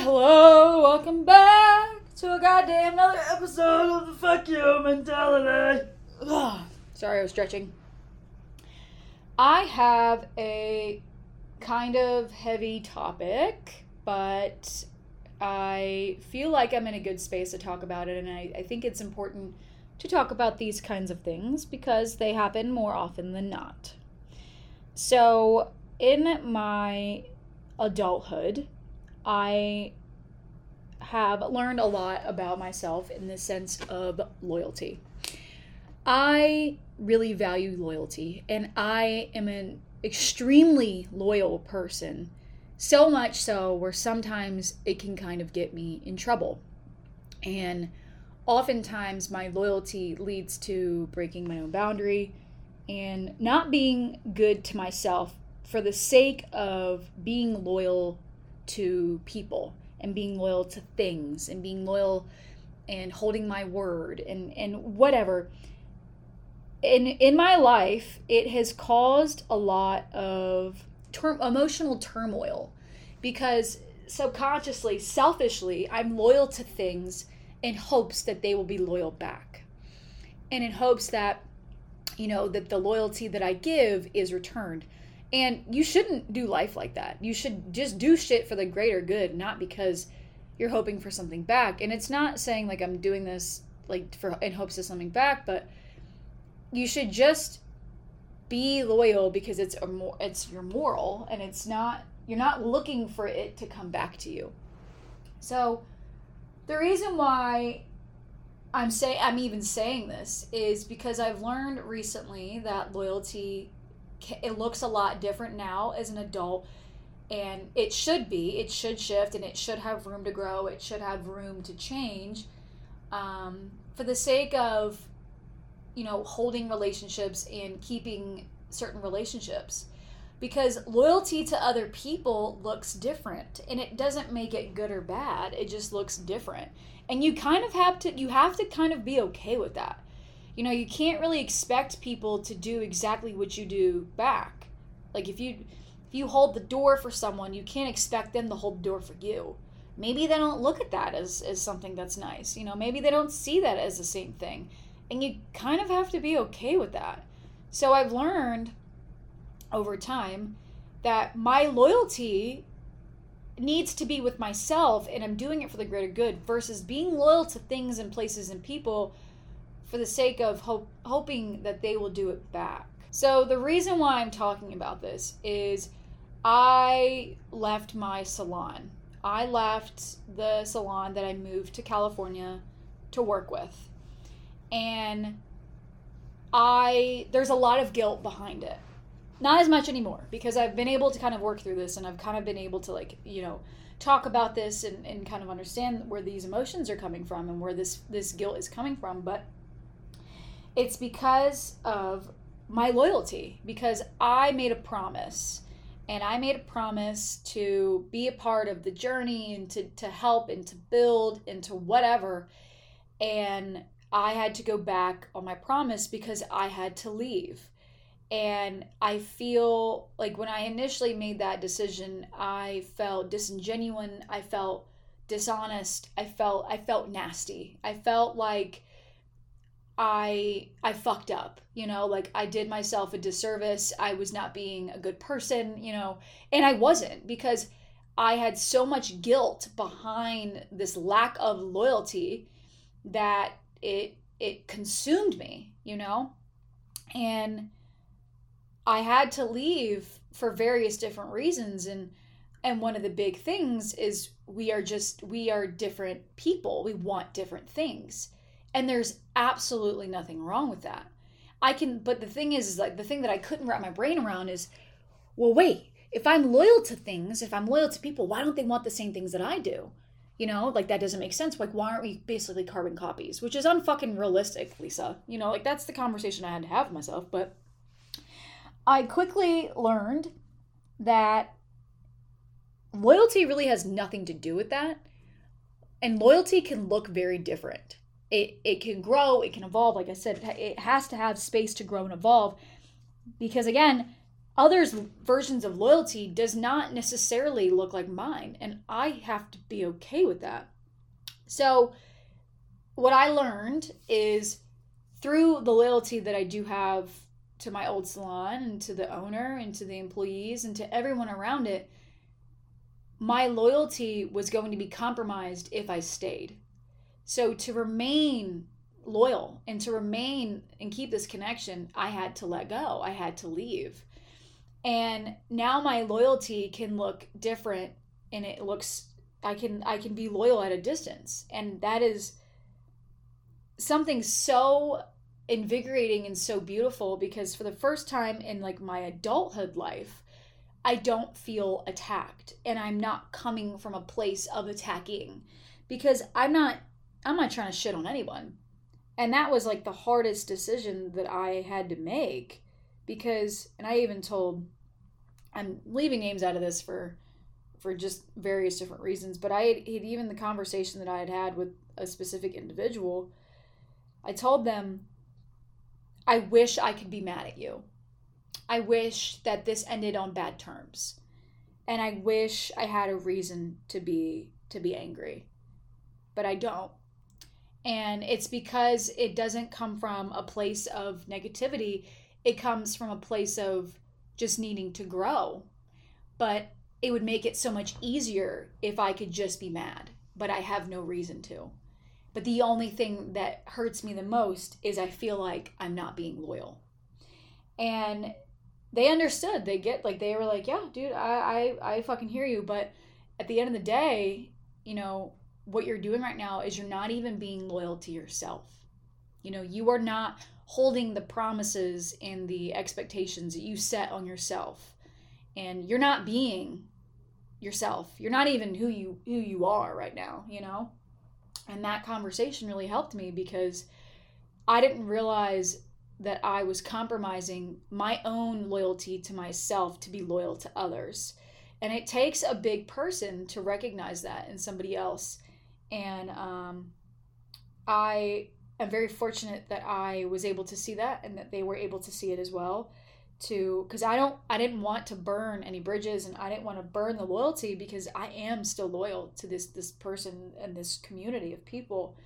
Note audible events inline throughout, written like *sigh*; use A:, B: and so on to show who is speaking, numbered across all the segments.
A: Hello, welcome back to a goddamn another episode of the Fuck You Mentality. Ugh. *sighs* Sorry, I was stretching. I have a kind of heavy topic, but I feel like I'm in a good space to talk about it, and I, I think it's important to talk about these kinds of things because they happen more often than not. So, in my adulthood, I have learned a lot about myself in the sense of loyalty. I really value loyalty, and I am an extremely loyal person. So much so where sometimes it can kind of get me in trouble. And oftentimes my loyalty leads to breaking my own boundary and not being good to myself for the sake of being loyal to people and being loyal to things and being loyal and holding my word and, and whatever. In, in my life, it has caused a lot of ter- emotional turmoil because subconsciously, selfishly, I'm loyal to things in hopes that they will be loyal back. And in hopes that, you know, that the loyalty that I give is returned. And you shouldn't do life like that. You should just do shit for the greater good, not because you're hoping for something back. And it's not saying like I'm doing this like for in hopes of something back, but you should just be loyal because it's a more it's your moral and it's not you're not looking for it to come back to you. So the reason why I'm say I'm even saying this is because I've learned recently that loyalty it looks a lot different now as an adult and it should be it should shift and it should have room to grow it should have room to change um, for the sake of you know holding relationships and keeping certain relationships. Because loyalty to other people looks different and it doesn't make it good or bad it just looks different. And you kind of have to you have to kind of be okay with that you know you can't really expect people to do exactly what you do back. Like if you if you hold the door for someone you can't expect them to hold the door for you. Maybe they don't look at that as, as something that's nice you know maybe they don't see that as the same thing. And you kind of have to be okay with that. So i've learned over time that my loyalty needs to be with myself and i'm doing it for the greater good versus being loyal to things and places and people for the sake of hope, hoping that they will do it back. So, the reason why I'm talking about this is I left my salon. I left the salon that I moved to California to work with. And I there's a lot of guilt behind it. Not as much anymore because I've been able to kind of work through this and I've kind of been able to like, you know, talk about this and, and kind of understand where these emotions are coming from and where this this guilt is coming from. But it's because of my loyalty, because I made a promise. And I made a promise to be a part of the journey and to, to help and to build and to whatever. And I had to go back on my promise because I had to leave. And I feel like when I initially made that decision, I felt disingenuous. I felt dishonest. I felt I felt nasty. I felt like I I fucked up, you know, like I did myself a disservice. I was not being a good person, you know, and I wasn't because I had so much guilt behind this lack of loyalty that it it consumed me, you know? And I had to leave for various different reasons and and one of the big things is we are just we are different people. We want different things and there's absolutely nothing wrong with that. I can, but the thing is, is like the thing that I couldn't wrap my brain around is, well, wait, if I'm loyal to things, if I'm loyal to people, why don't they want the same things that I do? You know, like that doesn't make sense. Like, why aren't we basically carbon copies? Which is unfucking realistic, Lisa. You know, like that's the conversation I had to have with myself. But I quickly learned that loyalty really has nothing to do with that. And loyalty can look very different it, it can grow, it can evolve. Like I said, it has to have space to grow and evolve. Because again, others' versions of loyalty does not necessarily look like mine. And I have to be okay with that. So, what I learned is through the loyalty that I do have to my old salon and to the owner and to the employees and to everyone around it, my loyalty was going to be compromised if I stayed. So to remain loyal and to remain and keep this connection, I had to let go. I had to leave. And now my loyalty can look different and it looks I can I can be loyal at a distance. And that is something so invigorating and so beautiful because for the first time in like my adulthood life, I don't feel attacked and I'm not coming from a place of attacking because I'm not I'm not trying to shit on anyone. And that was like the hardest decision that I had to make because and I even told I'm leaving names out of this for for just various different reasons, but I had, had even the conversation that I had had with a specific individual, I told them I wish I could be mad at you. I wish that this ended on bad terms. And I wish I had a reason to be to be angry. But I don't. And it's because it doesn't come from a place of negativity. It comes from a place of just needing to grow. But it would make it so much easier if I could just be mad, but I have no reason to. But the only thing that hurts me the most is I feel like I'm not being loyal. And they understood. They get like they were like, yeah, dude, I I, I fucking hear you. But at the end of the day, you know, what you're doing right now is you're not even being loyal to yourself. You know, you are not holding the promises and the expectations that you set on yourself. And you're not being yourself. You're not even who you who you are right now, you know? And that conversation really helped me because I didn't realize that I was compromising my own loyalty to myself to be loyal to others. And it takes a big person to recognize that in somebody else. And um, I am very fortunate that I was able to see that and that they were able to see it as well to because I don't I didn't want to burn any bridges and I didn't want to burn the loyalty because I am still loyal to this this person and this community of people.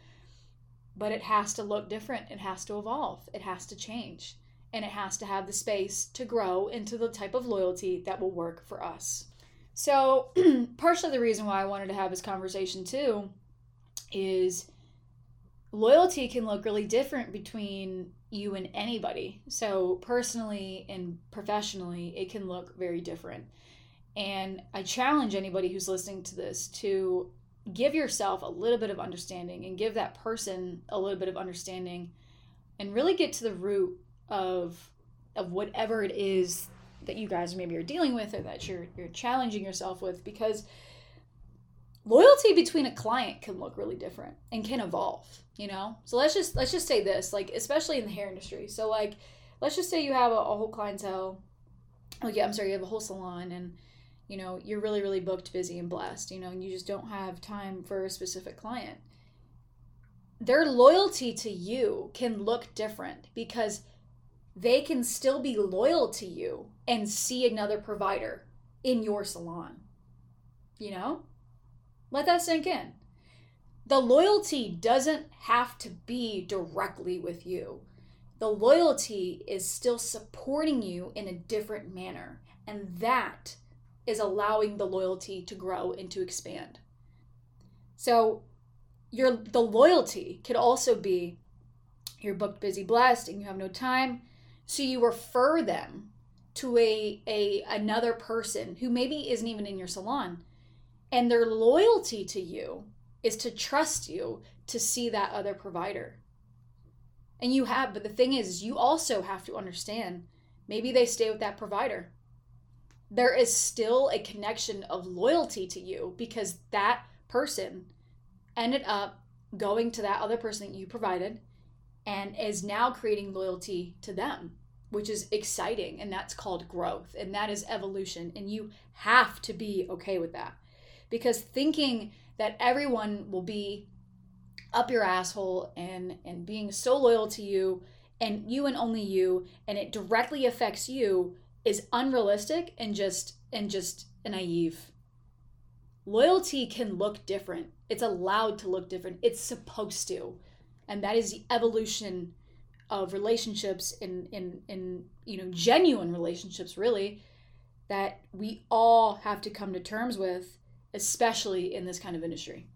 A: But it has to look different. It has to evolve. It has to change. And it has to have the space to grow into the type of loyalty that will work for us. So *clears throat* partially the reason why I wanted to have this conversation too is loyalty can look really different between you and anybody. So, personally and professionally, it can look very different. And I challenge anybody who's listening to this to give yourself a little bit of understanding and give that person a little bit of understanding and really get to the root of of whatever it is that you guys maybe are dealing with or that you're you're challenging yourself with because loyalty between a client can look really different and can evolve you know? So let's just let's just say this like especially in the hair industry. So like let's just say you have a, a whole clientele. Like yeah i'm sorry you have a whole salon and you know you're really really booked busy and blessed you know and you just don't have time for a specific client. Their loyalty to you can look different because they can still be loyal to you and see another provider in your salon you know let that sink in. The loyalty doesn't have to be directly with you. The loyalty is still supporting you in a different manner. And that is allowing the loyalty to grow and to expand. So, your the loyalty could also be you're booked, busy, blessed, and you have no time. So you refer them to a, a another person who maybe isn't even in your salon and their loyalty to you is to trust you to see that other provider. And you have, but the thing is, you also have to understand maybe they stay with that provider. There is still a connection of loyalty to you because that person ended up going to that other person that you provided and is now creating loyalty to them, which is exciting. And that's called growth and that is evolution. And you have to be okay with that because thinking that everyone will be up your asshole and and being so loyal to you and you and only you and it directly affects you is unrealistic and just and just naive. Loyalty can look different. It's allowed to look different. It's supposed to. And that is the evolution of relationships in in in you know genuine relationships really that we all have to come to terms with especially in this kind of industry